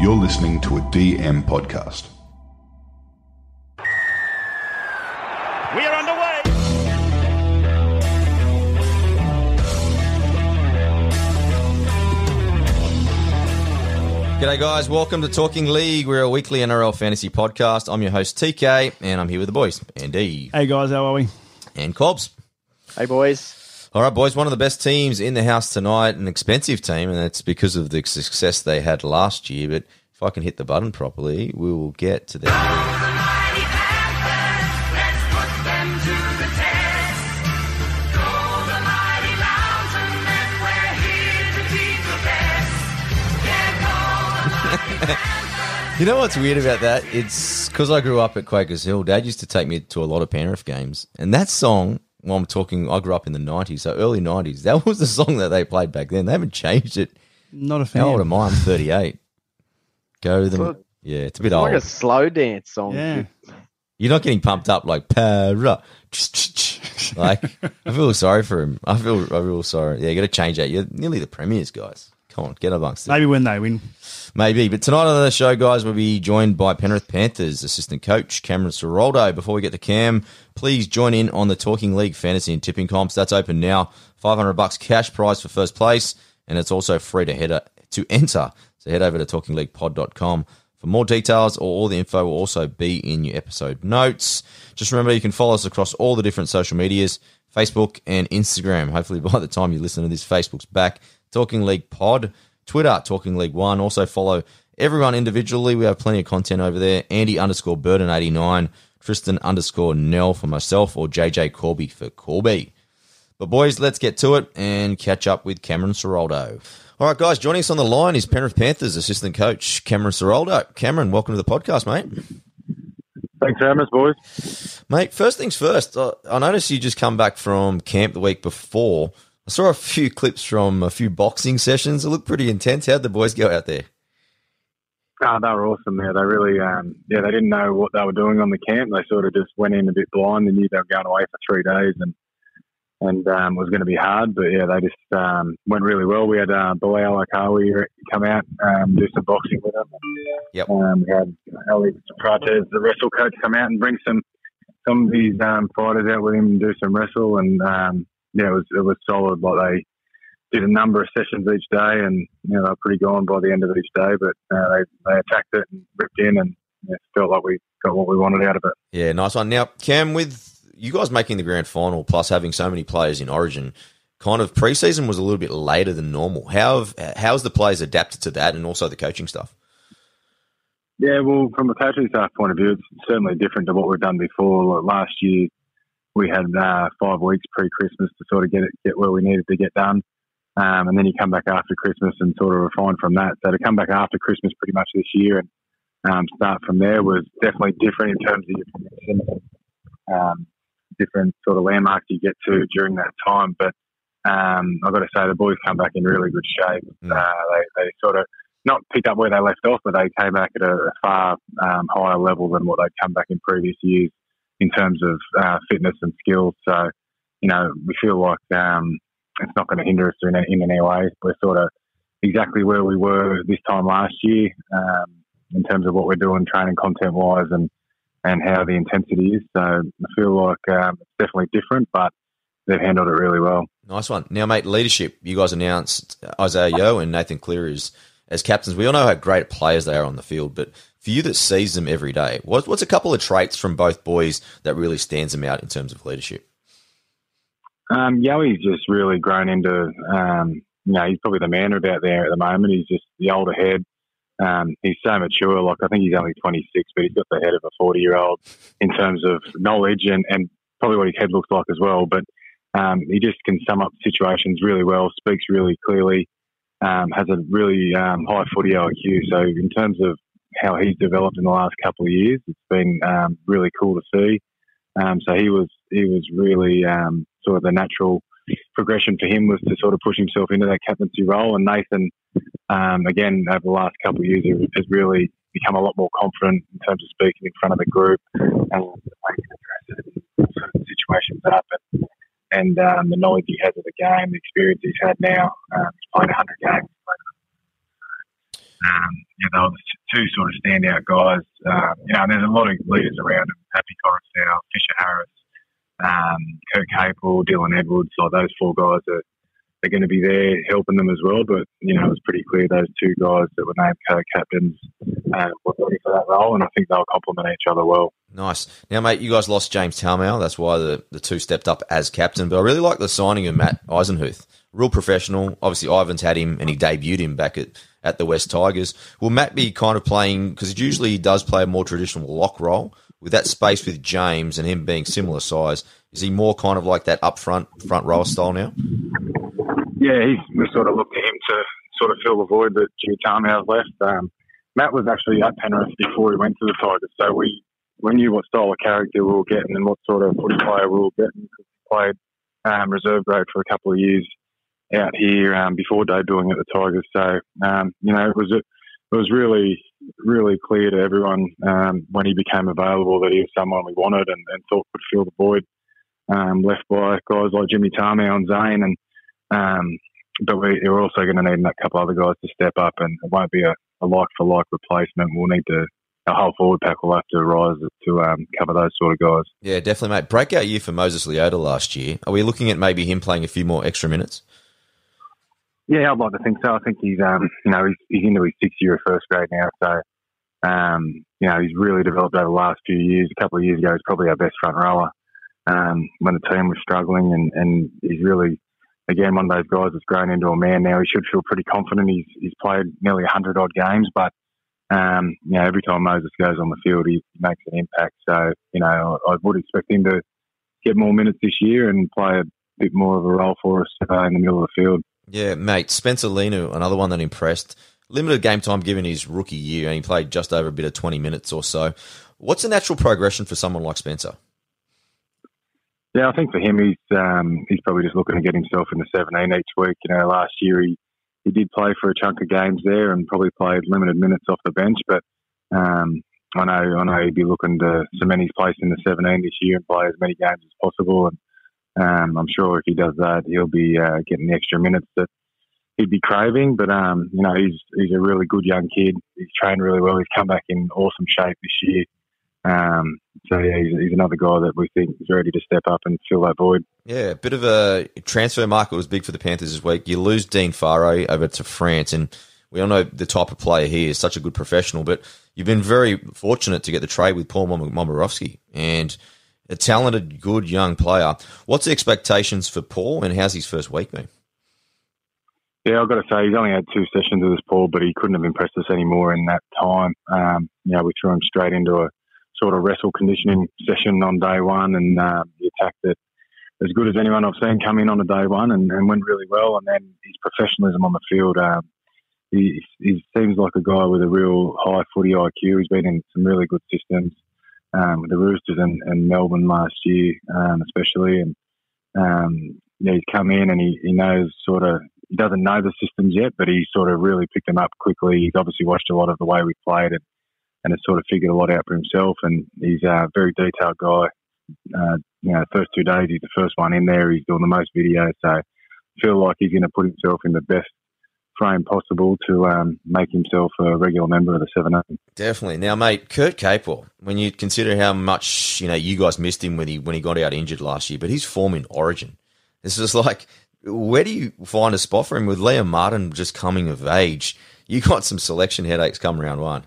You're listening to a DM podcast. We are underway. G'day, guys. Welcome to Talking League. We're a weekly NRL fantasy podcast. I'm your host, TK, and I'm here with the boys, Andy Hey guys, how are we? and Cobbs. Hey boys. All right, boys. One of the best teams in the house tonight, an expensive team, and that's because of the success they had last year. But if I can hit the button properly, we will get to them. You know what's weird about that? It's because I grew up at Quakers Hill. Dad used to take me to a lot of Penrith games, and that song. Well, I'm talking. I grew up in the '90s, so early '90s. That was the song that they played back then. They haven't changed it. Not a fan. How old am I? I'm 38. Go them. Well, Yeah, it's a bit It's like a slow dance song. Yeah. You're not getting pumped up like para. Like I feel sorry for him. I feel I feel sorry. Yeah, you got to change that. You're nearly the premiers, guys. Come on, get amongst it. Maybe when they win. Maybe. But tonight on the show, guys, we'll be joined by Penrith Panthers assistant coach Cameron Ciraldo. Before we get to Cam, please join in on the Talking League fantasy and tipping comps. That's open now. 500 bucks cash prize for first place, and it's also free to head uh, to enter. So head over to talkingleaguepod.com for more details, or all the info will also be in your episode notes. Just remember, you can follow us across all the different social medias, Facebook and Instagram. Hopefully, by the time you listen to this, Facebook's back. Talking League Pod. Twitter, Talking League One. Also follow everyone individually. We have plenty of content over there. Andy underscore Burden eighty nine, Tristan underscore Nell for myself, or JJ Corby for Corby. But boys, let's get to it and catch up with Cameron Ciraldo. All right, guys, joining us on the line is Penrith Panthers assistant coach Cameron Ciraldo. Cameron, welcome to the podcast, mate. Thanks having boys. Mate, first things first. I noticed you just come back from camp the week before. I saw a few clips from a few boxing sessions. It looked pretty intense. How'd the boys go out there? Oh, they were awesome. Yeah, they really, um, yeah, they didn't know what they were doing on the camp. They sort of just went in a bit blind. They knew they were going away for three days, and and um, it was going to be hard. But yeah, they just um, went really well. We had uh, Bilal Akawi come out, um, do some boxing with them. Yep. Um, we had Ali Prates, the wrestle coach, come out and bring some some of these um, fighters out with him and do some wrestle. And um, yeah, it was it was solid. Like they did a number of sessions each day, and you know they were pretty gone by the end of each day. But uh, they they attacked it and ripped in, and yeah, felt like we got what we wanted out of it. Yeah, nice one. Now, Cam, with you guys making the grand final plus having so many players in Origin, kind of preseason was a little bit later than normal. How have, how's the players adapted to that, and also the coaching stuff? Yeah, well, from a coaching staff point of view, it's certainly different to what we've done before. Like last year, we had uh, five weeks pre-Christmas to sort of get it get where we needed to get done, um, and then you come back after Christmas and sort of refine from that. So to come back after Christmas, pretty much this year, and um, start from there was definitely different in terms of your progression, um, different sort of landmarks you get to during that time. But um, I've got to say, the boys come back in really good shape. Mm. Uh, they, they sort of not picked up where they left off, but they came back at a, a far um, higher level than what they'd come back in previous years in terms of uh, fitness and skills. So, you know, we feel like um, it's not going to hinder us in, in any way. We're sort of exactly where we were this time last year um, in terms of what we're doing training content wise and, and how the intensity is. So I feel like um, it's definitely different, but they've handled it really well. Nice one. Now, mate, leadership. You guys announced Isaah Yeo and Nathan Cleary as, as captains. We all know how great players they are on the field, but for you that sees them every day, what's, what's a couple of traits from both boys that really stands them out in terms of leadership? Um, Yoey's just really grown into, um, you know, he's probably the man about there at the moment. He's just the older head. Um, he's so mature. Like I think he's only 26, but he's got the head of a 40 year old in terms of knowledge and, and probably what his head looks like as well. But um, he just can sum up situations really well, speaks really clearly, um, has a really um, high footy IQ. So in terms of how he's developed in the last couple of years, it's been um, really cool to see. Um, so he was he was really um, sort of the natural progression for him was to sort of push himself into that captaincy role. And Nathan, um, again, over the last couple of years, has really become a lot more confident in terms of speaking in front of the group and situations happen. And um, the knowledge he has of the game, the experience he's had now, um, he's played 100 games. Um, yeah, those two sort of standout guys. Um, you know, there's a lot of leaders around him. Api Koroisau, Fisher Harris, um, Kurt Capewell, Dylan Edwards. Like those four guys are, are going to be there helping them as well. But you know, it was pretty clear those two guys that were named co-captains uh, were ready for that role, and I think they'll complement each other well. Nice. Now, mate, you guys lost James Tamou. That's why the, the two stepped up as captain. But I really like the signing of Matt Eisenhuth. Real professional. Obviously, Ivan's had him and he debuted him back at, at the West Tigers. Will Matt be kind of playing, because usually he does play a more traditional lock role, with that space with James and him being similar size, is he more kind of like that up front, front row style now? Yeah, we sort of looked at him to sort of fill the void that Jimmy Tamou's left. Um, Matt was actually at Penrith before he went to the Tigers, so we we knew what style of character we were getting and what sort of footy player we were getting. He played um, reserve grade for a couple of years out here um, before debuting at the Tigers. So um, you know, it was it was really really clear to everyone um, when he became available that he was someone we wanted and, and thought could fill the void um, left by guys like Jimmy Tamou and Zane and. Um, but we, are also going to need a couple other guys to step up, and it won't be a, a like for like replacement. We'll need to our whole forward pack will have to rise to um, cover those sort of guys. Yeah, definitely, mate. Breakout year for Moses Leota last year. Are we looking at maybe him playing a few more extra minutes? Yeah, I'd like to think so. I think he's, um, you know, he's, he's into his sixth year of first grade now, so um, you know, he's really developed over the last few years. A couple of years ago, he's probably our best front rower um, when the team was struggling, and, and he's really, again, one of those guys that's grown into a man now. He should feel pretty confident. He's, he's played nearly 100 odd games, but um, you know, every time Moses goes on the field, he makes an impact. So, you know, I, would expect him to get more minutes this year and play a bit more of a role for us uh, in the middle of the field. Yeah, mate. Spencer Leniu, another one that impressed. Limited game time given his rookie year, and he played just over a bit of 20 minutes or so. What's the natural progression for someone like Spencer? Yeah, I think for him, he's um, he's probably just looking to get himself in the 17 each week. You know, last year he he did play for a chunk of games there and probably played limited minutes off the bench. But um, I know I know he'd be looking to cement his place in the 17 this year and play as many games as possible. And um, I'm sure if he does that, he'll be uh, getting the extra minutes that he'd be craving. But um, you know, he's he's a really good young kid. He's trained really well. He's come back in awesome shape this year. Um, so yeah, he's, he's, another guy that we think is ready to step up and fill that void. Yeah, a bit of a transfer market was big for the Panthers this week. You lose Dean Whare over to France, and we all know the type of player he is, such a good professional. But you've been very fortunate to get the trade with Paul Momirovski and a talented, good young player. What's the expectations for Paul, and how's his first week been? Yeah, I've got to say he's only had two sessions with this Paul, but he couldn't have impressed us anymore in that time. Um, you know, we threw him straight into a sort of wrestle conditioning session on day one, and uh, he attacked it as good as anyone I've seen come in on a day one, and, and went really well. And then his professionalism on the field, um, he, he seems like a guy with a real high footy IQ. He's been in some really good systems um, with the Roosters and, and Melbourne last year, um, especially, and um, yeah, he's come in and he, he knows sort of he doesn't know the systems yet, but he sort of really picked them up quickly. He's obviously watched a lot of the way we played and and has sort of figured a lot out for himself. And he's a very detailed guy. Uh, you know, first two days he's the first one in there. He's doing the most videos, so I feel like he's going to put himself in the best frame possible to um, make himself a regular member of the Seven Definitely. Now, mate, Kurt Capewell, when you consider how much you know you guys missed him when he when he got out injured last year, but his form in Origin, this is like, where do you find a spot for him with Liam Martin just coming of age? You got some selection headaches come round one.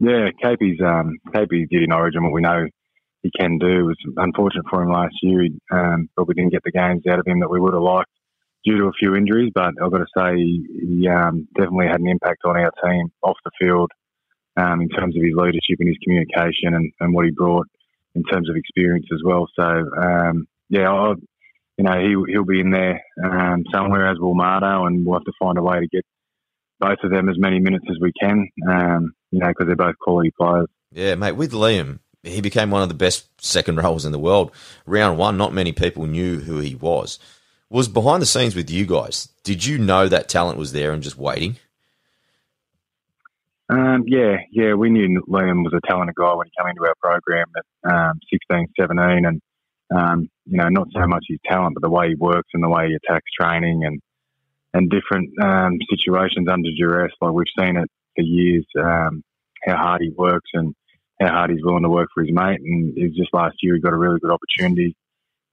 Yeah, Capey's um, Capey did in Origin what we know he can do. It was unfortunate for him last year. He um, probably didn't get the games out of him that we would have liked due to a few injuries. But I've got to say, he um, definitely had an impact on our team off the field um, in terms of his leadership and his communication and, and, what he brought in terms of experience as well. So um, yeah, I, you know, he he'll be in there um, somewhere as will Mardo, and we'll have to find a way to get both of them as many minutes as we can. Um, you know, because they're both quality players. Yeah, mate. With Liam, he became one of the best second rows in the world. Round one, not many people knew who he was. Was behind the scenes with you guys. Did you know that talent was there and just waiting? Um, yeah, yeah, we knew Liam was a talented guy when he came into our program at um, 16, 17, and um, you know, not so much his talent, but the way he works and the way he attacks training and and different um, situations under duress. Like we've seen it for years um, how hard he works and how hard he's willing to work for his mate. And it was just last year he got a really good opportunity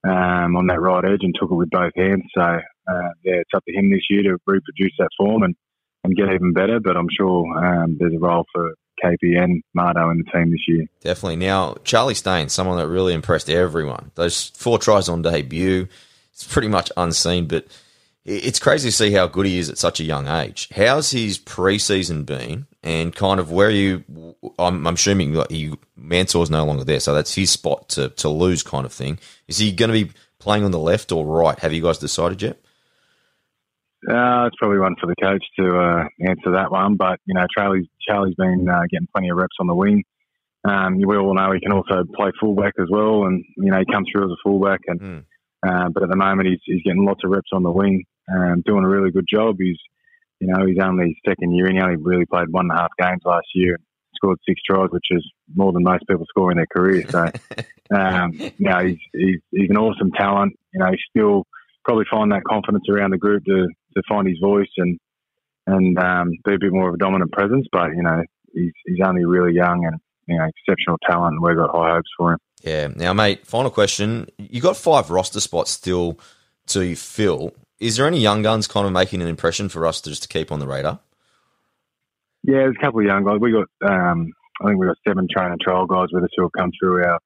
um, on that right edge and took it with both hands. So uh, yeah, it's up to him this year to reproduce that form and, and get even better. But I'm sure um, there's a role for KP and Mardo in the team this year. Definitely. Now, Charlie Staines, someone that really impressed everyone. Those four tries on debut, it's pretty much unseen, but it's crazy to see how good he is at such a young age. How's his preseason been, and kind of where you? I'm, I'm assuming like he Mansour's no longer there, so that's his spot to to lose, kind of thing. Is he going to be playing on the left or right? Have you guys decided yet? Uh, it's probably one for the coach to uh, answer that one. But you know, Charlie's Charlie's been uh, getting plenty of reps on the wing. Um, we all know he can also play fullback as well, and you know he comes through as a fullback. And Mm. uh, but at the moment he's, he's getting lots of reps on the wing, um, doing a really good job. He's you know he's only second year, and he only really played one and a half games last year. And scored six tries, which is more than most people score in their career. So, um, you know, he's, he's he's an awesome talent. You know, he's still probably find that confidence around the group to, to find his voice and and um, be a bit more of a dominant presence. But you know, he's he's only really young and you know exceptional talent, and we've got high hopes for him. Yeah. Now, mate, final question. You got five roster spots still to fill. Is there any young guns kind of making an impression for us to just to keep on the radar? Yeah, there's a couple of young guys. We got um, I think we got seven train and trial guys with us who have come through our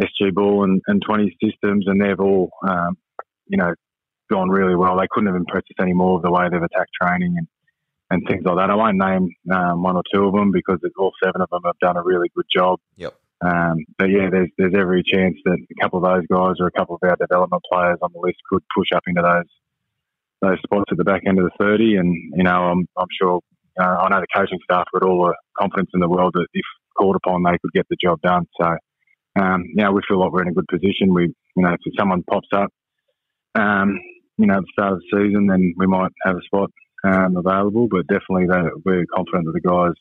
SG Ball and, and 20 systems, and they've all um, you know gone really well. They couldn't have impressed us any more of the way they've attacked training and and things like that. I won't name um, one or two of them because all seven of them have done a really good job. Yep. Um, but yeah, there's there's every chance that a couple of those guys or a couple of our development players on the list could push up into those those spots at the back end of the 30. And you know, I'm I'm sure uh, I know the coaching staff got all the confidence in the world that if called upon, they could get the job done. So um, you know, we feel like we're in a good position. We you know, if someone pops up, um, you know, at the start of the season, then we might have a spot um, available. But definitely, we're confident that the guys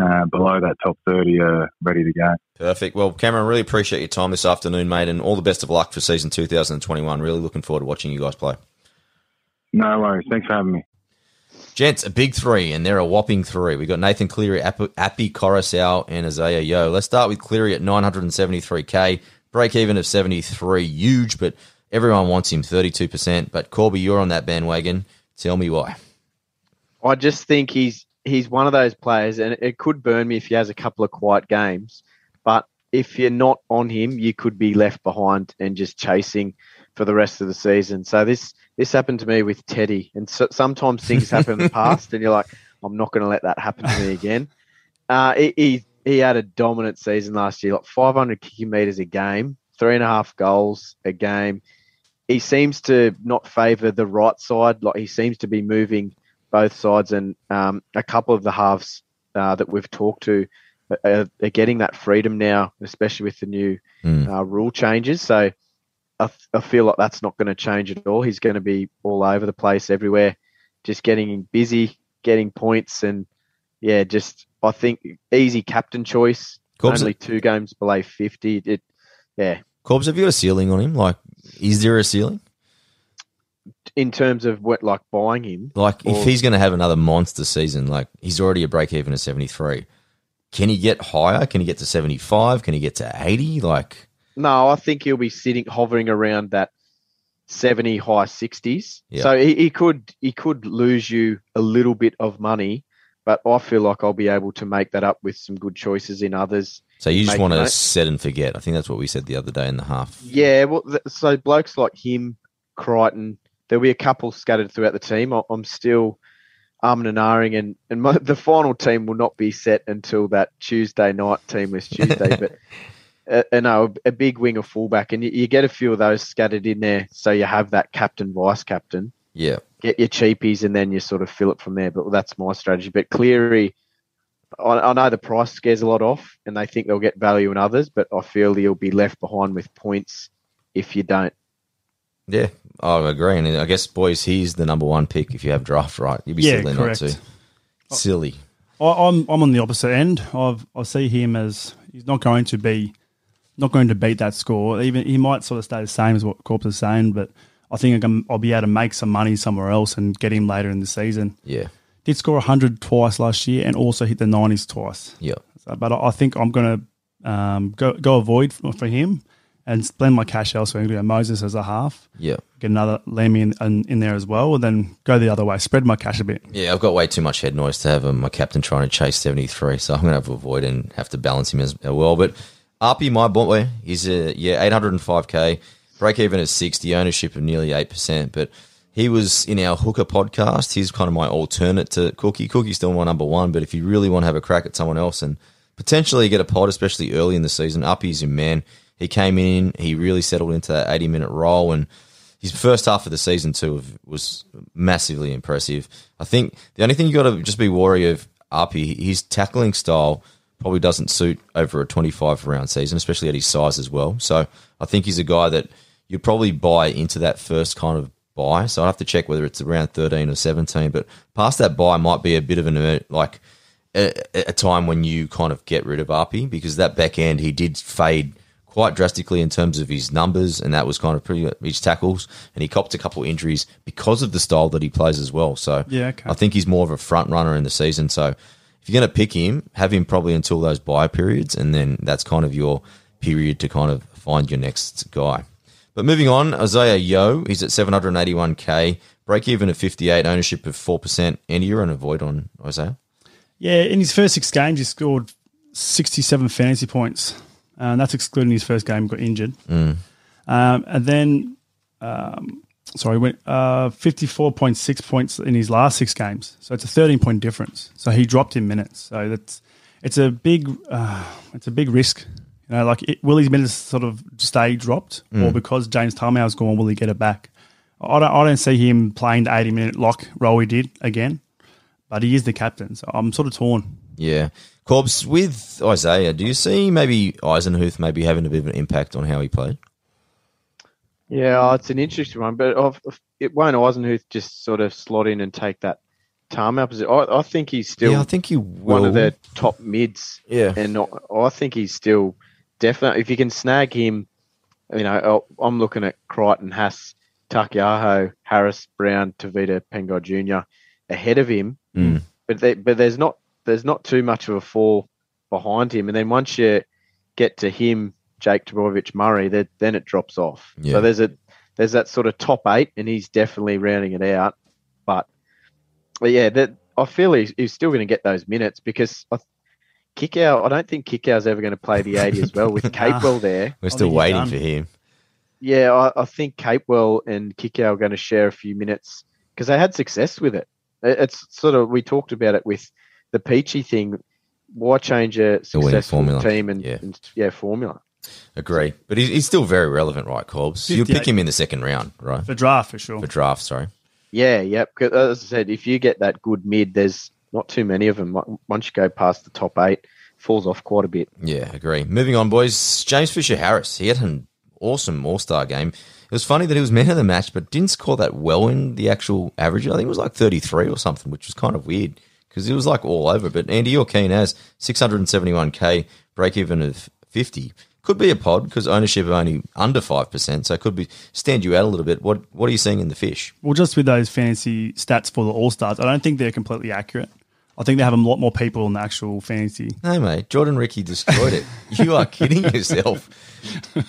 uh, below that top 30 are ready to go. Perfect. Well, Cameron, really appreciate your time this afternoon, mate, and all the best of luck for season 2021. Really looking forward to watching you guys play. No worries. Thanks for having me. Gents, a big three, and they're a whopping three. we got Nathan Cleary, App- Appy Koroisau, and Isaah Yeo. Let's start with Cleary at 973k, break even of 73, huge, but everyone wants him, 32%. But Corby, you're on that bandwagon. Tell me why. I just think he's he's one of those players, and it could burn me if he has a couple of quiet games. But if you're not on him, you could be left behind and just chasing for the rest of the season. So this this happened to me with Teddy, and so, sometimes things happen in the past, and you're like, I'm not going to let that happen to me again. Uh, he, he he had a dominant season last year, like 500 kicking meters a game, three and a half goals a game. He seems to not favour the right side, like he seems to be moving both sides, and um, a couple of the halves uh, that we've talked to are, are getting that freedom now, especially with the new Hmm. uh, rule changes. So I, I feel like that's not going to change at all. He's going to be all over the place, everywhere, just getting busy, getting points, and yeah, just I think easy captain choice. Corbs, Only two games below fifty. It, yeah, Corbs, have you got a ceiling on him? Like, is there a ceiling? in terms of what like buying him, Like, if he's going to have another monster season, like he's already a break even at 73, can he get higher? Can he get to 75? Can he get to 80? Like, No, I think he'll be sitting hovering around that seventy high sixties. Yeah. So he, he could he could lose you a little bit of money, but I feel like I'll be able to make that up with some good choices in others. so you just want to set and forget. I think that's what we said the other day in the half. Yeah, well, th- so blokes like him, Crichton, there'll be a couple scattered throughout the team. I- I'm still arming and ahhing, and and my, the final team will not be set until that Tuesday night team list Tuesday. but uh, uh, no, a big wing of fullback, and you, you get a few of those scattered in there, so you have that captain, vice captain. Yeah. Get your cheapies, and then you sort of fill it from there. But that's my strategy. But Cleary. I I know the price scares a lot off, and they think they'll get value in others, but I feel he'll be left behind with points if you don't. Yeah, I agree. And I guess, boys, he's the number one pick if you have draft right. You'd be Yeah, silly correct. not to. Silly. I, I'm I'm on the opposite end. I've, I see him as he's not going to be not going to beat that score. Even he might sort of stay the same as what Corpus is saying, but I think I can, I'll be able to make some money somewhere else and get him later in the season. Yeah. Did score 100 twice last year and also hit the 90s twice. Yeah. So, but I I think I'm going to um, go go avoid for for him and blend my cash elsewhere. Moses as a half, Yeah. get another Lemmy in, in, in there as well, and then go the other way, spread my cash a bit. Yeah, I've got way too much head noise to have um, my captain trying to chase 73, so I'm going to have to avoid and have to balance him as well. But Arpy, my boy, he's a, yeah, 805k, break even at 60, ownership of nearly 8%. But he was in our Hooker podcast. He's kind of my alternate to Cookie. Cookie's still my number one, but if you really want to have a crack at someone else and potentially get a pod, especially early in the season, Uppy's your man. He came in, he really settled into that 80 minute role, and his first half of the season too was massively impressive. I think the only thing you got to just be wary of Uppy, his tackling style probably doesn't suit over a 25 round season, especially at his size as well. So I think he's a guy that you'd probably buy into that first kind of buy. So I have to check whether it's around 13 or 17, but past that buy might be a bit of an emer- like a, a time when you kind of get rid of RP because that back end he did fade quite drastically in terms of his numbers, and that was kind of pretty his tackles, and he copped a couple injuries because of the style that he plays as well. So Yeah, okay. I think he's more of a front runner in the season. So if you're going to pick him, have him probably until those buy periods, and then that's kind of your period to kind of find your next guy. But moving on, Isaah Yeo, he's at 781k, break even at 58, ownership of 4%. Andy, you're on a void on Isaah? Yeah, in his first six games, he scored 67 fantasy points. And that's excluding his first game, got injured. Um, and then, um, sorry, went uh, 54.6 points in his last six games. So it's a 13 point difference. So he dropped in minutes. So that's it's a big uh, it's a big risk. You know, like it, will his minutes sort of stay dropped, or because James Tamou's gone, will he get it back? I don't, I don't see him playing the 80 minute lock role he did again, but he is the captain. So I'm sort of torn. Yeah. Corbs, with Isaah, do you see maybe Eisenhuth maybe having a bit of an impact on how he played? Yeah, oh, it's an interesting one, but of, of- it won't Eisenhuth just sort of slot in and take that Tamou position. I, I think he's still yeah, I think he will. one of the top mids. Yeah. and I, I think he's still definitely. If you can snag him, you know, oh, I'm looking at Crichton, Haas, Takiaho, Harris, Brown, Tavita, Pengo Jr. ahead of him. Mm. But they, but there's not there's not too much of a fall behind him. And then once you get to him, Jake Trbojevic Murray, then it drops off. Yeah. So there's a there's that sort of top eight, and he's definitely rounding it out. But, but yeah, that I feel he's, he's still going to get those minutes because I, Kikau. I don't think Kikau's ever going to play the 80 as well with Capewell there. We're still waiting for him. Yeah, I, I think Capewell and Kikau are going to share a few minutes because they had success with it. It- It's sort of we talked about it with the Peachy thing. Why change a successful formula. team and yeah, and, yeah formula? Agree. But he's, he's still very relevant, right, Corbs? You'll pick him in the second round, right? For draft, for sure. For draft, sorry. Yeah, yep. 'Cause As I said, if you get that good mid, there's not too many of them. Once you go past the top eight, falls off quite a bit. Yeah, agree. Moving on, boys. James Fisher Harris. He had an awesome All Star game. It was funny that he was man of the match, but didn't score that well in the actual average. I think it was like 33 or something, which was kind of weird because it was like all over. But Andy, you're keen as 671k, break even of 50. Could be a pod because ownership of only under 5%, so it could be stand you out a little bit. What What are you seeing in the fish? Well, just with those fantasy stats for the All Stars, I don't think they're completely accurate. I think they have a lot more people in the actual fantasy. No, mate. Jordan Riki destroyed it. You are kidding yourself.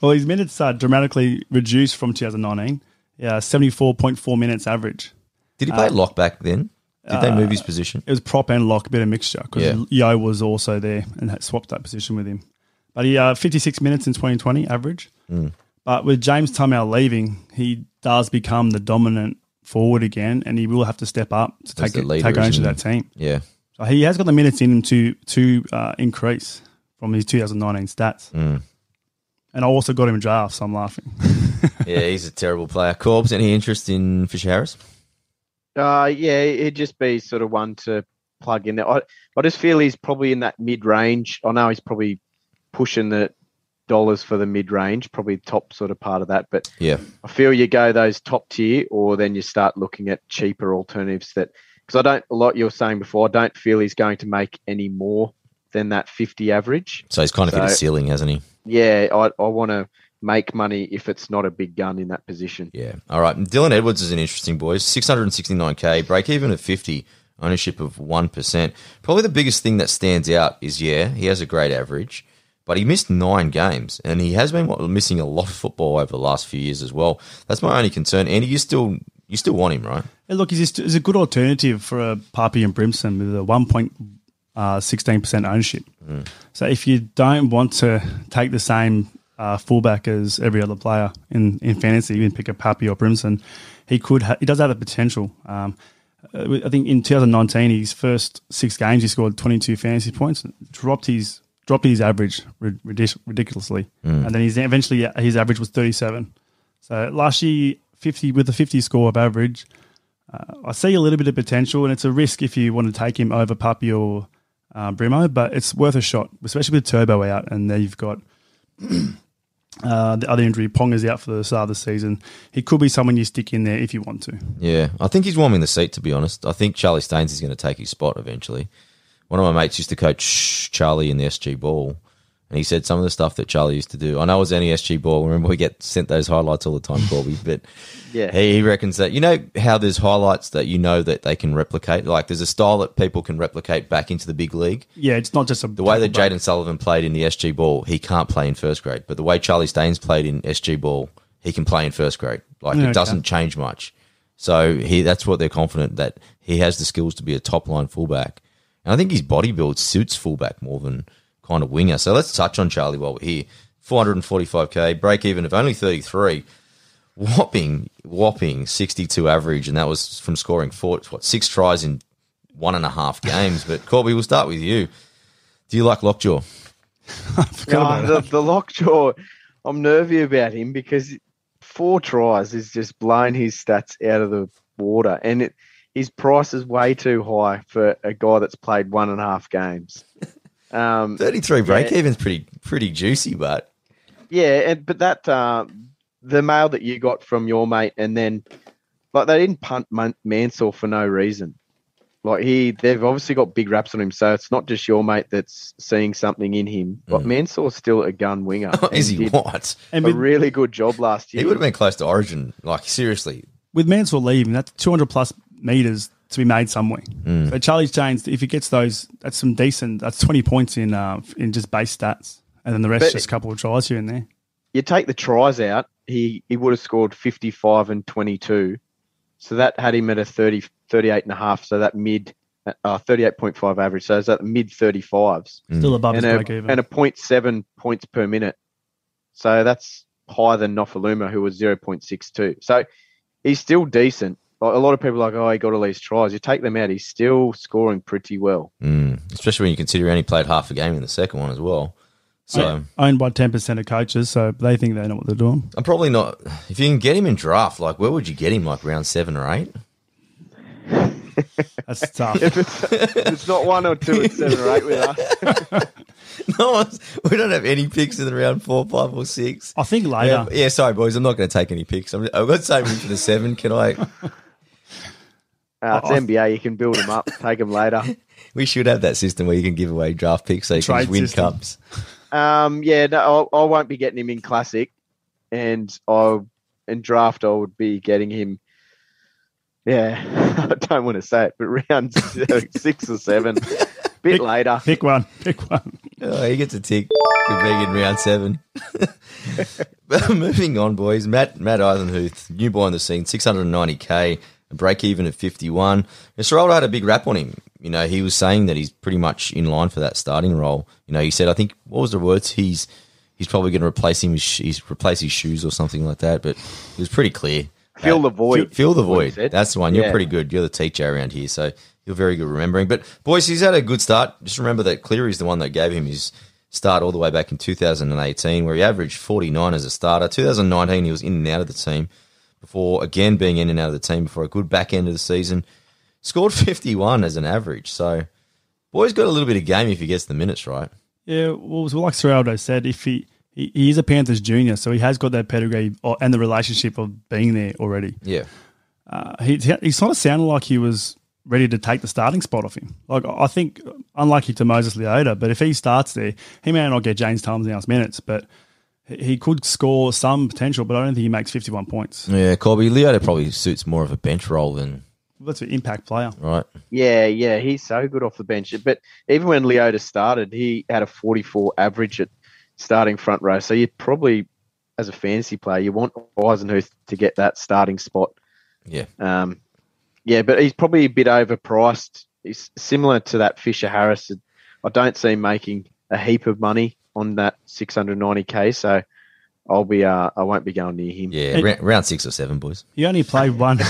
Well, his minutes are dramatically reduced from 2019. Yeah, 74.4 minutes average. Did he play uh, lock back then? Did they move his uh, position? It was prop and lock, a bit of mixture because Yeah. Yeo was also there and had swapped that position with him. But he uh, 56 minutes in 2020 average. Mm. But with James Tamou leaving, he does become the dominant forward again, and he will have to step up to As take the it, leader, take ownership of that team. Yeah. So he has got the minutes in him to to uh, increase from his 2019 stats. Mm. And I also got him in draft, so I'm laughing. Yeah, he's a terrible player. Corbs, any interest in Fisher Harris? Uh, yeah, it'd just be sort of one to plug in there. I, I just feel he's probably in that mid range. I know he's probably pushing the dollars for the mid range, probably top sort of part of that. But Yeah. I feel you go those top tier, or then you start looking at cheaper alternatives. That because I don't a lot you were saying before. I don't feel he's going to make any more than that fifty average. So he's kind of hit a ceiling, hasn't he? Yeah, I, I want to make money if it's not a big gun in that position. Yeah. All right. Dylan Edwards is an interesting boy. 669k, break even at 50, ownership of 1%. Probably the biggest thing that stands out is, yeah, he has a great average, but he missed nine games and he has been missing a lot of football over the last few years as well. That's my only concern. Andy, you still you still want him, right? Hey, look, he's, he's a good alternative for a Papi and Brimson with a 1.16% uh, ownership. Mm. So if you don't want to take the same uh, fullback as every other player in, in fantasy, even pick a Papi or Brimson, he could ha- he does have the potential. Um, uh, I think in 2019, his first six games, he scored 22 fantasy points, dropped his dropped his average ridiculously, mm. and then he's eventually his average was 37. So last year 50 with a 50 score of average. Uh, I see a little bit of potential, and it's a risk if you want to take him over Papi or uh, Brimo, but it's worth a shot, especially with Turbo out, and there you've got uh, the other injury. Pong is out for the start of the season. He could be someone you stick in there if you want to. Yeah, I think he's warming the seat. To be honest, I think Charlie Staines is going to take his spot eventually. One of my mates used to coach Charlie in the SG Ball, and he said some of the stuff that Charlie used to do. I know it was any SG ball. Remember, we get sent those highlights all the time, Corby. But yeah, he, he, reckons that you know how there's highlights that you know that they can replicate. Like there's a style that people can replicate back into the big league. Yeah, it's not just a the way that Jayden Sullivan played in the SG ball. He can't play in first grade, but the way Charlie Staines played in SG ball, he can play in first grade. Like it doesn't change much. So he that's what they're confident that he has the skills to be a top line fullback. And I think his body build suits fullback more than kind of winger. So let's touch on Charlie while we're here. 445k, break even of only 33. Whopping, whopping 62 average, and that was from scoring four, what, six tries in one and a half games. But Corby, we'll start with you. Do you like Lockjaw? no, the, the Lockjaw, I'm nervy about him because four tries is just blowing his stats out of the water. And it, his price is way too high for a guy that's played one and a half games. Um, Thirty-three break yeah. even's pretty pretty juicy, but yeah, and, but that uh, the mail that you got from your mate, and then like they didn't punt Mansour for no reason. Like he, they've obviously got big raps on him, so it's not just your mate that's seeing something in him. But mm. Mansour's still a gun winger. Oh, is he what? And a really good job last year. He would have been close to Origin. Like seriously, with Mansour leaving, that's two hundred plus meters to be made somewhere. Mm. So Charlie Staines, if he gets those, that's some decent. That's twenty points in uh, in just base stats, and then the rest but just a couple of tries here and there. You take the tries out, he he would have scored fifty five and twenty two, so that had him at a 30, 38 and a half. So that mid. Uh, 38.5 average, so is that mid 35s. Still above and his a, break even. And a 0.7 points per minute. So that's higher than Nofoaluma, who was 0.62. So he's still decent a lot of people are like, oh, he got all these tries. You take them out, he's still scoring pretty well. Mm, especially when you consider he only played half a game in the second one as well. So yeah, owned by ten percent of coaches, so they think they know what they're doing. I'm probably not. If you can get him in draft, like where would you get him? Like round seven or eight? That's tough. if, it's, it's, not one or two, it's seven or eight with us. no one's, we don't have any picks in the round four, five, or six. I think later. Yeah, yeah sorry, boys. I'm not going to take any picks. I'm, I've got saving for the seven. Can I? Uh, it's NBA. You can build them up, take them later. We should have that system where you can give away draft picks so you Trade can win system. cups. Um, yeah, no, I, I, won't be getting him in classic, and I in draft I would be getting him. Yeah, I don't want to say it, but round six or seven, bit pick, later. Pick one. Pick one. Oh, he gets a tick for being in round seven. Moving on, boys. Matt Matt Eisenhuth, new boy on the scene, six hundred and ninety k a break even at 51. Ciraldo had a big rap on him. You know, he was saying that he's pretty much in line for that starting role. You know, he said, I think, what was the words? He's he's probably going to replace him. He's replace his shoes or something like that. But it was pretty clear. Fill the void. Fill, the void. That's the one. You're yeah. pretty good. You're the teacher around here, so you're very good remembering. But boys, he's had a good start. Just remember that Cleary's the one that gave him his start all the way back in 2018, where he averaged 49 as a starter. 2019, he was in and out of the team before again being in and out of the team before a good back end of the season. Scored 51 as an average. So, boy's got a little bit of game if he gets the minutes right. Yeah, well, like Ciraldo said, if he, he, he is a Panthers junior, so he has got that pedigree and the relationship of being there already. Yeah. Uh, he, he sort of sounded like he was ready to take the starting spot off him. Like I think, unlucky to Moses Leota, but if he starts there, he may not get James Tamou's minutes, but he he could score some potential, but I don't think he makes 51 points. Yeah, Corby Leota probably suits more of a bench role than That's an impact player. right. Yeah, yeah, he's so good off the bench. But even when Leota started, he had a 44 average at starting front row. So you probably, as a fantasy player, you want Eisenhuth to get that starting spot. Yeah, Um, yeah, but he's probably a bit overpriced. He's similar to that Fisher Harris. I don't see him making a heap of money on that 690k. So I'll be, uh, I won't be going near him. yeah, round, round six or seven, boys. He only played one. he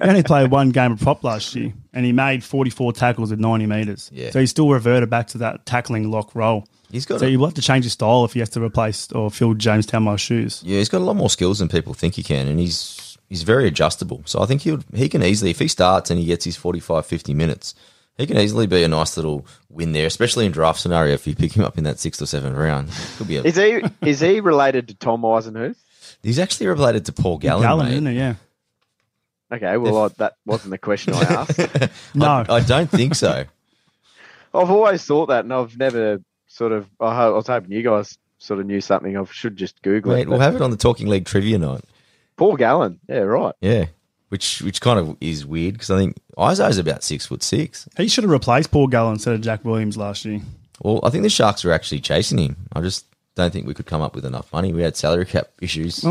only played one game of prop last year, and he made 44 tackles at 90 meters. Yeah. So he still reverted back to that tackling lock role. He's got So a, you will have to change his style if he has to replace or fill James Tamou's shoes. yeah, he's got a lot more skills than people think he can, and he's he's very adjustable. So I think he he can easily if he starts and he gets his 45, 50 minutes. He can easily be a nice little win there, especially in draft scenario. If you pick him up in that sixth or seventh round, could be. A, Is he, is he related to Tom Eisenhuth? he's actually related to Paul Gallen. Gallen, mate. isn't he? Yeah. Okay, well, I, that wasn't the question I asked. No. I, I don't think so. I've always thought that, and I've never sort of. I, ho- I was hoping you guys sort of knew something. I should just Google Mate, it. we'll have it on the Talking League trivia night. Paul Gallen, yeah, right. Yeah, which which kind of is weird because I think Iso's about six foot six. He should have replaced Paul Gallen instead of Jack Williams last year. Well, I think the Sharks were actually chasing him. I just don't think we could come up with enough money. We had salary cap issues.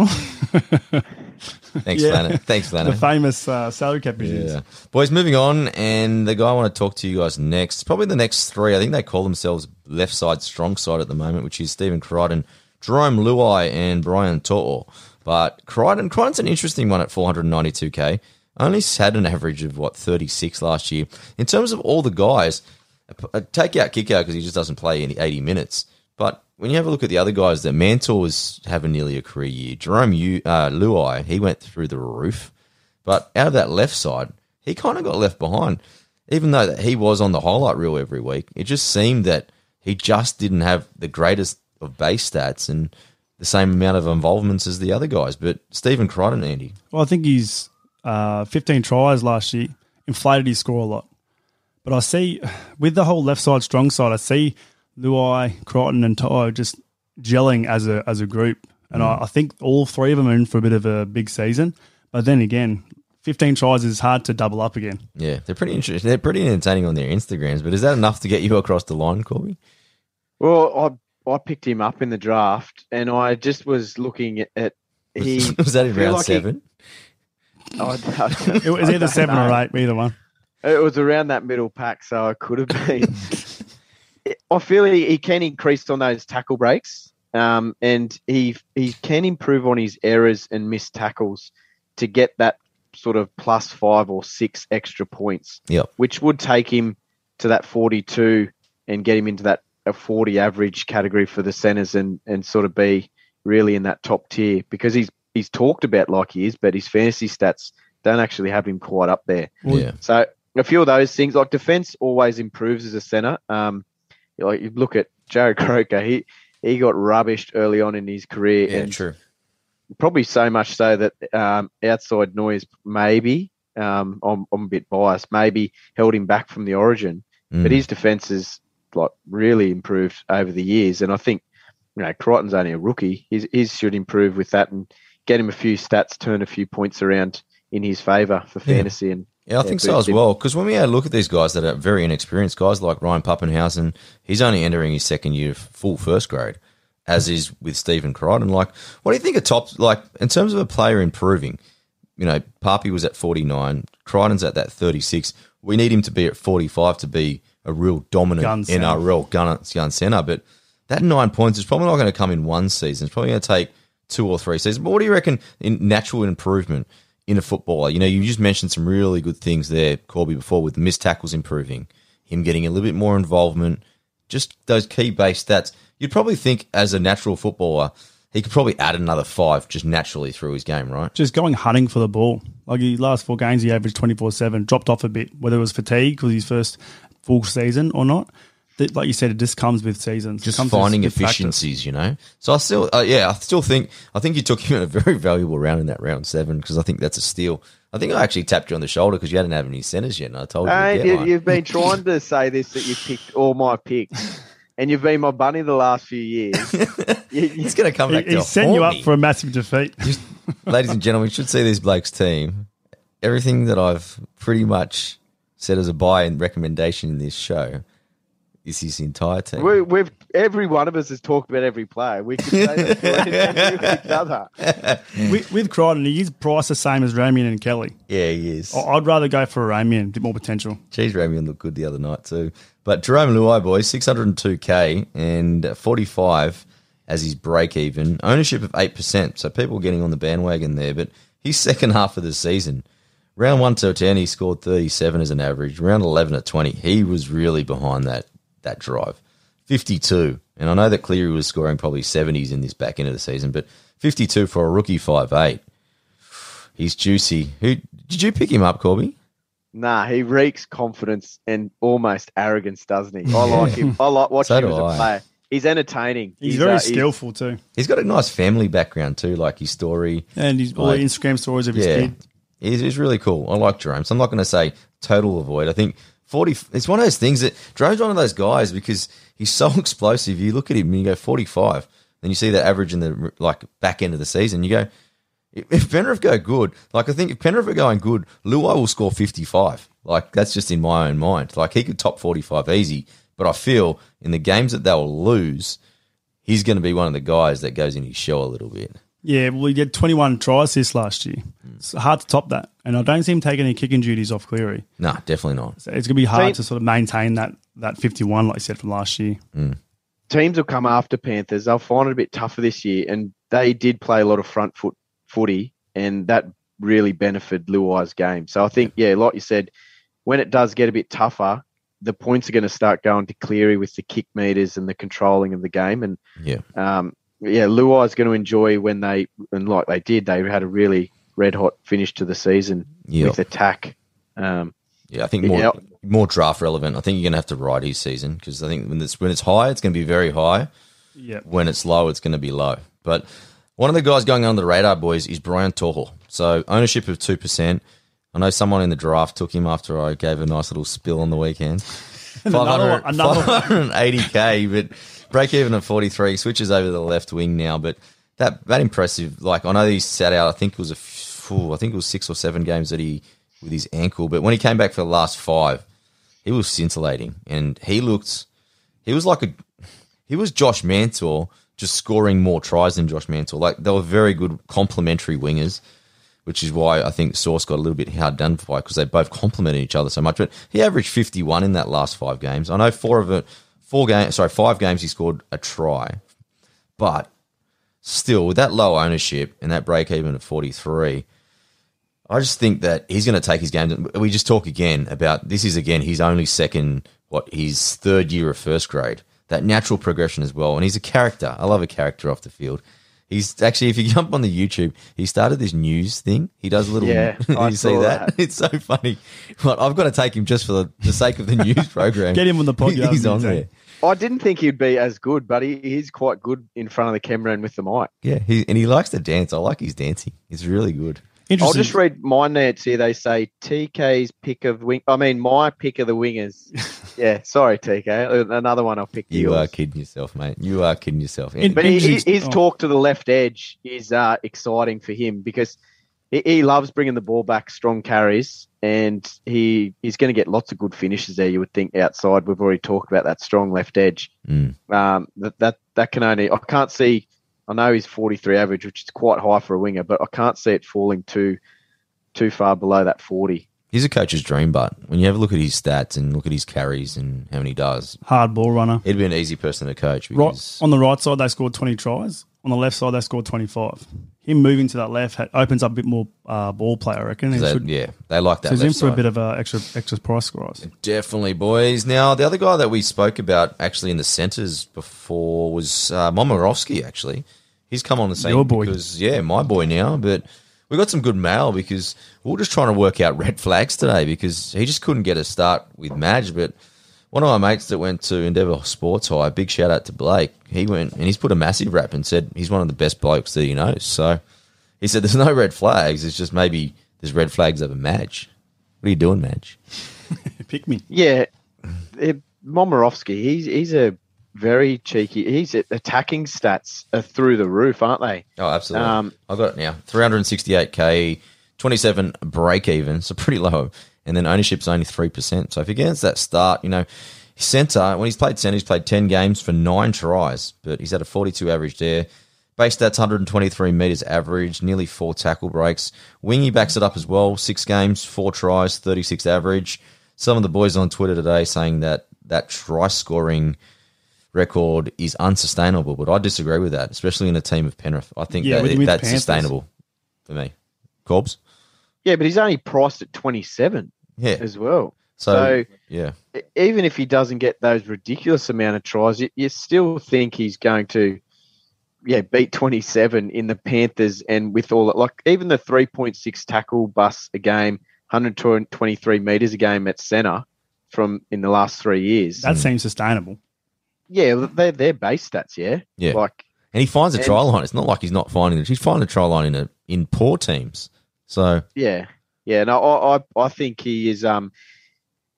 Thanks, Yeah. Lana. Thanks, The Lana. famous uh, salary cap issues. Yeah. Boys, moving on, and the guy I want to talk to you guys next, probably the next three, I think they call themselves left side, strong side at the moment, which is Stephen Crichton, Jerome Luai, and Brian To'o. But Crichton, Crichton's an interesting one at 492k. Only had an average of, what, 36 last year. In terms of all the guys, uh, take out Kikau because he just doesn't play any 80 minutes. But when you have a look at the other guys, that Mantle was having nearly a career year. Jerome U, uh, Luai, he went through the roof. But out of that left side, he kind of got left behind. Even though that he was on the highlight reel every week, it just seemed that he just didn't have the greatest of base stats and the same amount of involvements as the other guys. But Stephen Crichton, Andy, Well, I think he's uh, 15 tries last year, inflated his score a lot. But I see with the whole left side, strong side, I see Luai, Crichton, and To'o just gelling as a as a group. And I, I think all three of them are in for a bit of a big season. But then again, 15 tries is hard to double up again. yeah, they're pretty interesting. They're pretty entertaining on their Instagrams. But is that enough to get you across the line, Corby? Well, I I picked him up in the draft, and I just was looking at. at he was that in round like he- seven? I- It was either seven or eight, either one. It was around that middle pack, so I could have been. I feel he, he can increase on those tackle breaks, um, and he he can improve on his errors and missed tackles to get that sort of plus five or six extra points, Yep. which would take him to that forty-two and get him into that a forty average category for the centers and and sort of be really in that top tier because he's he's talked about like he is, but his fantasy stats don't actually have him quite up there. yeah. So a few of those things, like defense, always improves as a center. Um, like you look at Jarrod Croker, he he got rubbished early on in his career, Yeah, and true. probably so much so that um, outside noise maybe. Um, I'm, I'm a bit biased. Maybe held him back from the origin, Mm. but his defense has like really improved over the years. And I think you know Crichton's only a rookie. His his should improve with that and get him a few stats, turn a few points around in his favour for Yeah. fantasy and Yeah, I Yeah, think so as well. Because when we had a look at these guys that are very inexperienced, guys like Ryan Papenhuyzen, he's only entering his second year of full first grade, as mm. is with Stephen Crichton. Like, what do you think of top, like, in terms of a player improving? You know, Papi was at 49, Crichton's at that 36. We need him to be at 45 to be a real dominant Gun. NRL gun, gun centre. But that nine points is probably not going to come in one season. It's probably going to take two or three seasons. But what do you reckon in natural improvement in a footballer? You know, you just mentioned some really good things there, Corby, before with the missed tackles improving, him getting a little bit more involvement, just those key base stats. You'd probably think as a natural footballer, he could probably add another five just naturally through his game, right? Just going hunting for the ball. Like his last four games, he averaged 24 7, dropped off a bit, whether it was fatigue because his first full season or not. Th- Like you said, it just comes with seasons. Just comes finding with practice. efficiencies, you know. So I still, uh, yeah, I still think I think you took him in a very valuable round in that round seven because I think that's a steal. I think I actually tapped you on the shoulder because you hadn't had any centers yet, and I told you. Hey, get you you've been trying to say this that you picked all my picks, and you've been my bunny the last few years. you, you, He's going to come back to he's setting you up me. for a massive defeat. Ladies and gentlemen, you should see this bloke's team. Everything that I've pretty much said as a buy and recommendation in this show is his entire team. we, we've every one of us has talked about every player. We could say that to each other. with, with Crichton, he is priced the same as Ramian and Kelly. yeah, he is. I- I'd rather go for a Ramian, a bit more potential. Jeez, Ramian looked good the other night too. But Jerome Luai, boys, 602k and 45 as his break even. Ownership of 8%. So people getting on the bandwagon there. But his second half of the season, round 1 to 10, he scored 37 as an average. Round 11 to 20, he was really behind that, that drive. 52. And I know that Cleary was scoring probably 70s in this back end of the season, but 52 for a rookie five eight. He's juicy. Who Did you pick him up, Corby? Nah, he reeks confidence and almost arrogance, doesn't he? I like him. I like watching So him as a I. player. He's entertaining. He's, very uh, skillful too. He's got a nice family background too, like his story. And he's all the Instagram stories of his Yeah, kid. He's, he's really cool. I like Jerome. So I'm not going to say total avoid. I think 40. It's one of those things that Jerome's one of those guys because he's so explosive. You look at him and you go 45, then you see that average in the like back end of the season. You go, if Penrith go good, like I think if Penrith are going good, Luai will score 55. Like that's just in my own mind. Like he could top 45 easy, but I feel in the games that they'll lose, he's going to be one of the guys that goes in his shell a little bit. Yeah, well, he did 21 try assists last year. It's hard to top that. And I don't see him taking any kicking duties off Cleary. Nah, definitely not. So it's going to be hard Team- to sort of maintain that, that 51, like I said, from last year. teams will come after Panthers. They'll find it a bit tougher this year, and they did play a lot of front foot footy, and that really benefited Luai's game. So I think, yeah, like you said, when it does get a bit tougher, the points are going to start going to Cleary with the kick meters and the controlling of the game, and Yeah. um, yeah, Luai's going to enjoy when they and like they did, they had a really red hot finish to the season Yeah. with attack. Um, Yeah, I think more Yeah. more draft relevant. I think you're going to have to ride his season because I think when it's when it's high, it's going to be very high. Yeah. When it's low, it's going to be low. But one of the guys going under the radar, boys, is Brian To'o. So ownership of two percent. I know someone in the draft took him after I gave a nice little spill on the weekend. Another one- another 580k, but break even at 43. Switches over to the left wing now, but that that impressive. Like I know he sat out. I think it was a, f- ooh, I think it was six or seven games that he with his ankle. But when he came back for the last five, he was scintillating, and he looked. He was like a. He was Josh Mansour, just scoring more tries than Josh Mansour. Like they were very good complementary wingers which is why I think Source got a little bit hard done by because they both complemented each other so much. But he averaged 51 in that last five games. I know four of it, four games, sorry, five games he scored a try, but still with that low ownership and that break even at 43. I just think that he's going to take his games. We just talk again about this is again his only second, what his third year of first grade. That natural progression as well, and he's a character. I love a character off the field. He's actually, if you jump on the YouTube, he started this news thing. He does a little. Yeah, I you see that? that. It's so funny. But I've got to take him just for the, the sake of the news program. Get him on the podcast, He's on there. I didn't think he'd be as good, but he, he's quite good in front of the camera and with the mic. Yeah, he, and he likes to dance. I like his dancing. It's really good. I'll just read my notes here. They say TK's pick of wing. I mean, my pick of the wingers. yeah, sorry, TK. Another one I'll pick. You yours. are kidding yourself, mate. You are kidding yourself. But he, he, his Oh. talk to the left edge is uh, exciting for him because he, he loves bringing the ball back, strong carries, and he he's going to get lots of good finishes there. You would think outside. We've already talked about that strong left edge. Mm. Um, that that that can only I can't see. I know he's 43 average, which is quite high for a winger, but I can't see it falling too too far below that 40. He's a coach's dream, but when you have a look at his stats and look at his carries and how many he does, Hard ball runner. he'd be an easy person to coach Right, on the right side, they scored 20 tries. On the left side, they scored 25. Him moving to that left opens up a bit more uh, ball play, I reckon. He they, should- yeah, they like that. so he's in for a bit of an extra extra price rise. Definitely, boys. Now, the other guy that we spoke about actually in the centres before was uh, Momirovski, actually. He's come on the scene. Your boy. Because, yeah, my boy now. But we got some good mail because we are just trying to work out red flags today because he just couldn't get a start with Madge. But one of my mates that went to Endeavour Sports High, big shout out to Blake, he went and he's put a massive rap and said he's one of the best blokes that he knows. So he said there's no red flags. It's just maybe there's red flags over Madge. What are you doing, Madge? Pick me. Yeah, it, Momirovski, he's he's a very cheeky. He's attacking stats are through the roof, aren't they? Oh, absolutely. Um, I've got it now. 368k, 27 break even, so pretty low. And then ownership's only 3%. So if he gets that start, you know, centre, when he's played centre, he's played 10 games for nine tries, but he's had a 42 average there. Base stats 123 metres average, nearly four tackle breaks. Wingy backs it up as well. Six games, four tries, 36 average. Some of the boys on Twitter today saying that that try scoring record is unsustainable, but I disagree with that, especially in a team of Penrith. I think Yeah, that, with- with that's Panthers. sustainable for me. Corbs? Yeah, but he's only priced at 27 Yeah. as well. So, So, yeah. even if he doesn't get those ridiculous amount of tries, you, you still think he's going to, yeah, beat 27 in the Panthers and with all that, like even the 3.6 tackle bus a game, 123 meters a game at center from in the last three years. That mm. seems sustainable. yeah, they're they're base stats. Yeah, Yeah. like And he finds a And- try line. It's not like he's not finding it. He's finding a try line in a, in poor teams. So, Yeah, yeah. No, I, I, I think he is. Um,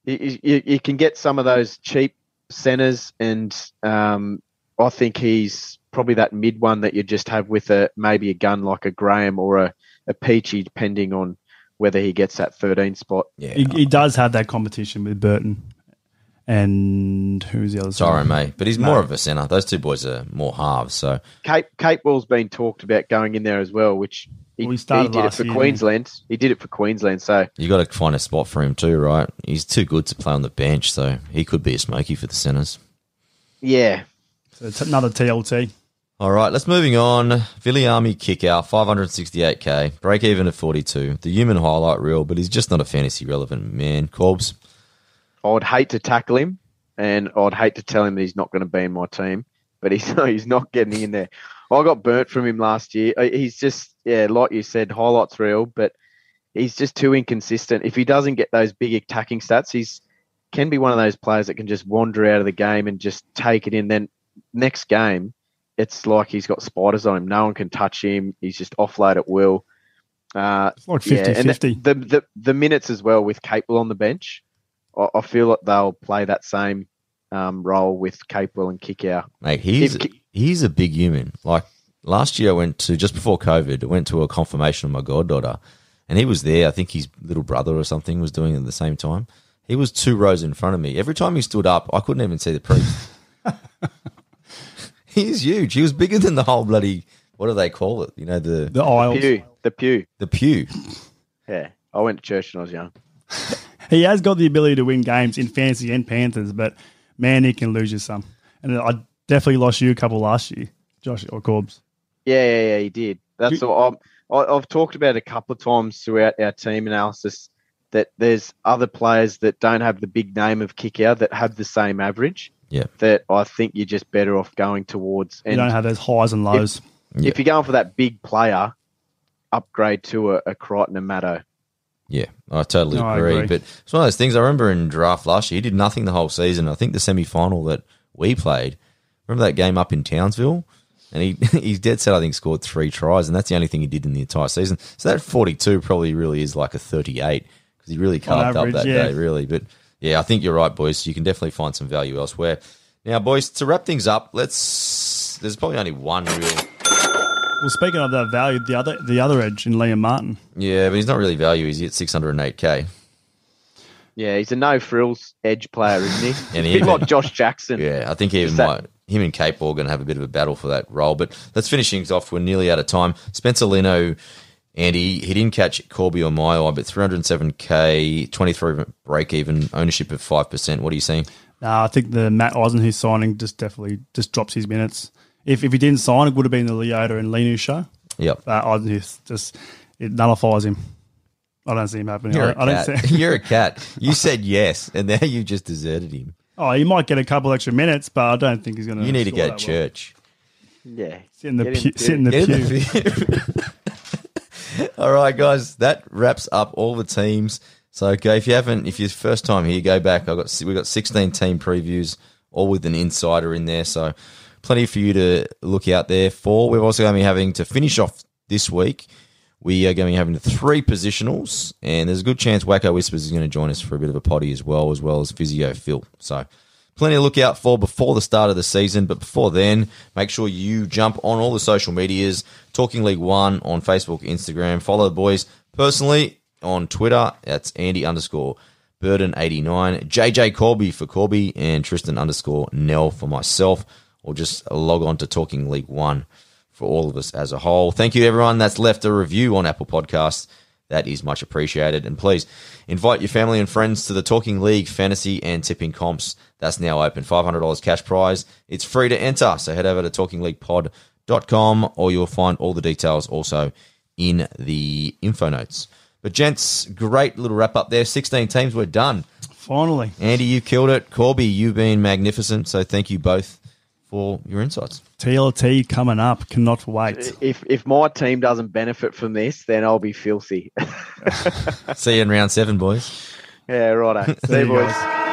you, you, you can get some of those cheap centers, and um, I think he's probably that mid one that you just have with a maybe a gun like a Graham or a, a Peachey, depending on whether he gets that 13 spot. yeah. He, he does have that competition with Burton and who's the other? Sorry, side? mate. But he's more of a centre. Those two boys are more halves. So, Cape Cape Capewell's been talked about going in there as well, which he, Well, he started did it for year, Queensland. He did it for Queensland, so you got to find a spot for him too, right? He's too good to play on the bench. So, he could be a smoky for the centres. yeah, So it's another TLT. All right, let's moving on. Viliami Kikau, 568k, break even at 42. The human highlight reel, but he's just not a fantasy relevant man. Corbs, I'd hate to tackle him, and I'd hate to tell him that he's not going to be in my team, but he's he's not getting in there. I got burnt from him last year. Uh, He's just yeah, like you said, highlights real, but he's just too inconsistent. If he doesn't get those big attacking stats, he's can be one of those players that can just wander out of the game and just take it in. Then next game, it's like he's got spiders on him. No one can touch him. He's just offload at will. Uh, It's like yeah, 50 and 50. the, the the minutes as well with Capewell on the bench, I, I feel like they'll play that same um, role with Capewell and Kikau. mate, he's If he's a big human. Like last year, I went to just before COVID. I went to a confirmation of my goddaughter, and he was there. I think his little brother or something was doing it at the same time. He was two rows in front of me. Every time he stood up, I couldn't even see the priest. He's huge. He was bigger than the whole bloody. What do they call it? You know the The aisles. Pew, the pew. the pew. Yeah, I went to church when I was young. He has got the ability to win games in fantasy and Panthers, but man, he can lose you some. And I definitely lost you a couple last year, Josh or Corbs. Yeah, yeah, yeah, he did. That's You- all. I, I- I've talked about it a couple of times throughout our team analysis that there's other players that don't have the big name of Kikau that have the same average. Yeah. That I think you're just better off going towards. You don't have those highs and lows. Yeah. if you're going for that big player, upgrade to a, a Crichton and Maddo. Yeah, I totally No, I agree. agree. But it's one of those things. I remember in draft last year, he did nothing the whole season. I think the semi final that we played. Remember that game up in Townsville? And he he's dead set. I think scored three tries, and that's the only thing he did in the entire season. So that forty two probably really is like a thirty eight because he really carved average, up that yeah. day, really. But yeah, I think you're right, boys. You can definitely find some value elsewhere. Now, boys, to wrap things up, let's. There's probably only one real. Well, speaking of that value, the other the other edge in Liam Martin. Yeah, but he's not really value. He's at six hundred and eight k. Yeah, he's a no frills edge player, isn't he? And a bit even- like Josh Jackson. Yeah, I think even Is that- might, him and Cape are going to have a bit of a battle for that role. But let's finish things off. We're nearly out of time. Spencer Leniu, Andy, he didn't catch Corby or Mile, but 307k, 23 break even, ownership of 5%. What are you seeing? No, I think the Matt Eisenhuth signing just definitely just drops his minutes. If if he didn't sign, it would have been the Leota and Leniu show. Yep. But Eisenhuth just it nullifies him. I don't see him happening. You're I, a I don't cat. see. You're a cat. You said yes, and now you just deserted him. Oh, he might get a couple extra minutes, but I don't think he's going to. You need to go to church. Yeah. Sit in the Get in pew. the Sit in the Get in pew. the pew. all right, guys, that wraps up all the teams. So, okay, if you haven't, if you're first time here, go back. I got we got 16 team previews, all with an insider in there. So, plenty for you to look out there for. We're also going to be having to finish off this week. We are going to be having three positionals, and there's a good chance Wacko Whispers is going to join us for a bit of a potty as well, as well as Physio Phil. So, plenty to look out for before the start of the season. But before then, make sure you jump on all the social medias, Talking League One on Facebook, Instagram. Follow the boys personally on Twitter. That's Andy underscore Burden89, JJ Corby for Corby, and Tristan underscore Nell for myself. Or just log on to Talking League One for all of us as a whole. Thank you, everyone that's left a review on Apple Podcasts. That is much appreciated. And please invite your family and friends to the Talking League fantasy and tipping comps. That's now open. $500 cash prize. It's free to enter. So head over to talkingleaguepod.com or you'll find all the details also in the info notes. But, gents, great little wrap up there. 16 teams, we're done. Finally. Andy, you killed it. Corby, you've been magnificent. So thank you both for your insights. TLT coming up. Cannot wait. If if my team doesn't benefit from this, then I'll be filthy. See you in round seven, boys. yeah, righto. See you, you boys. guys.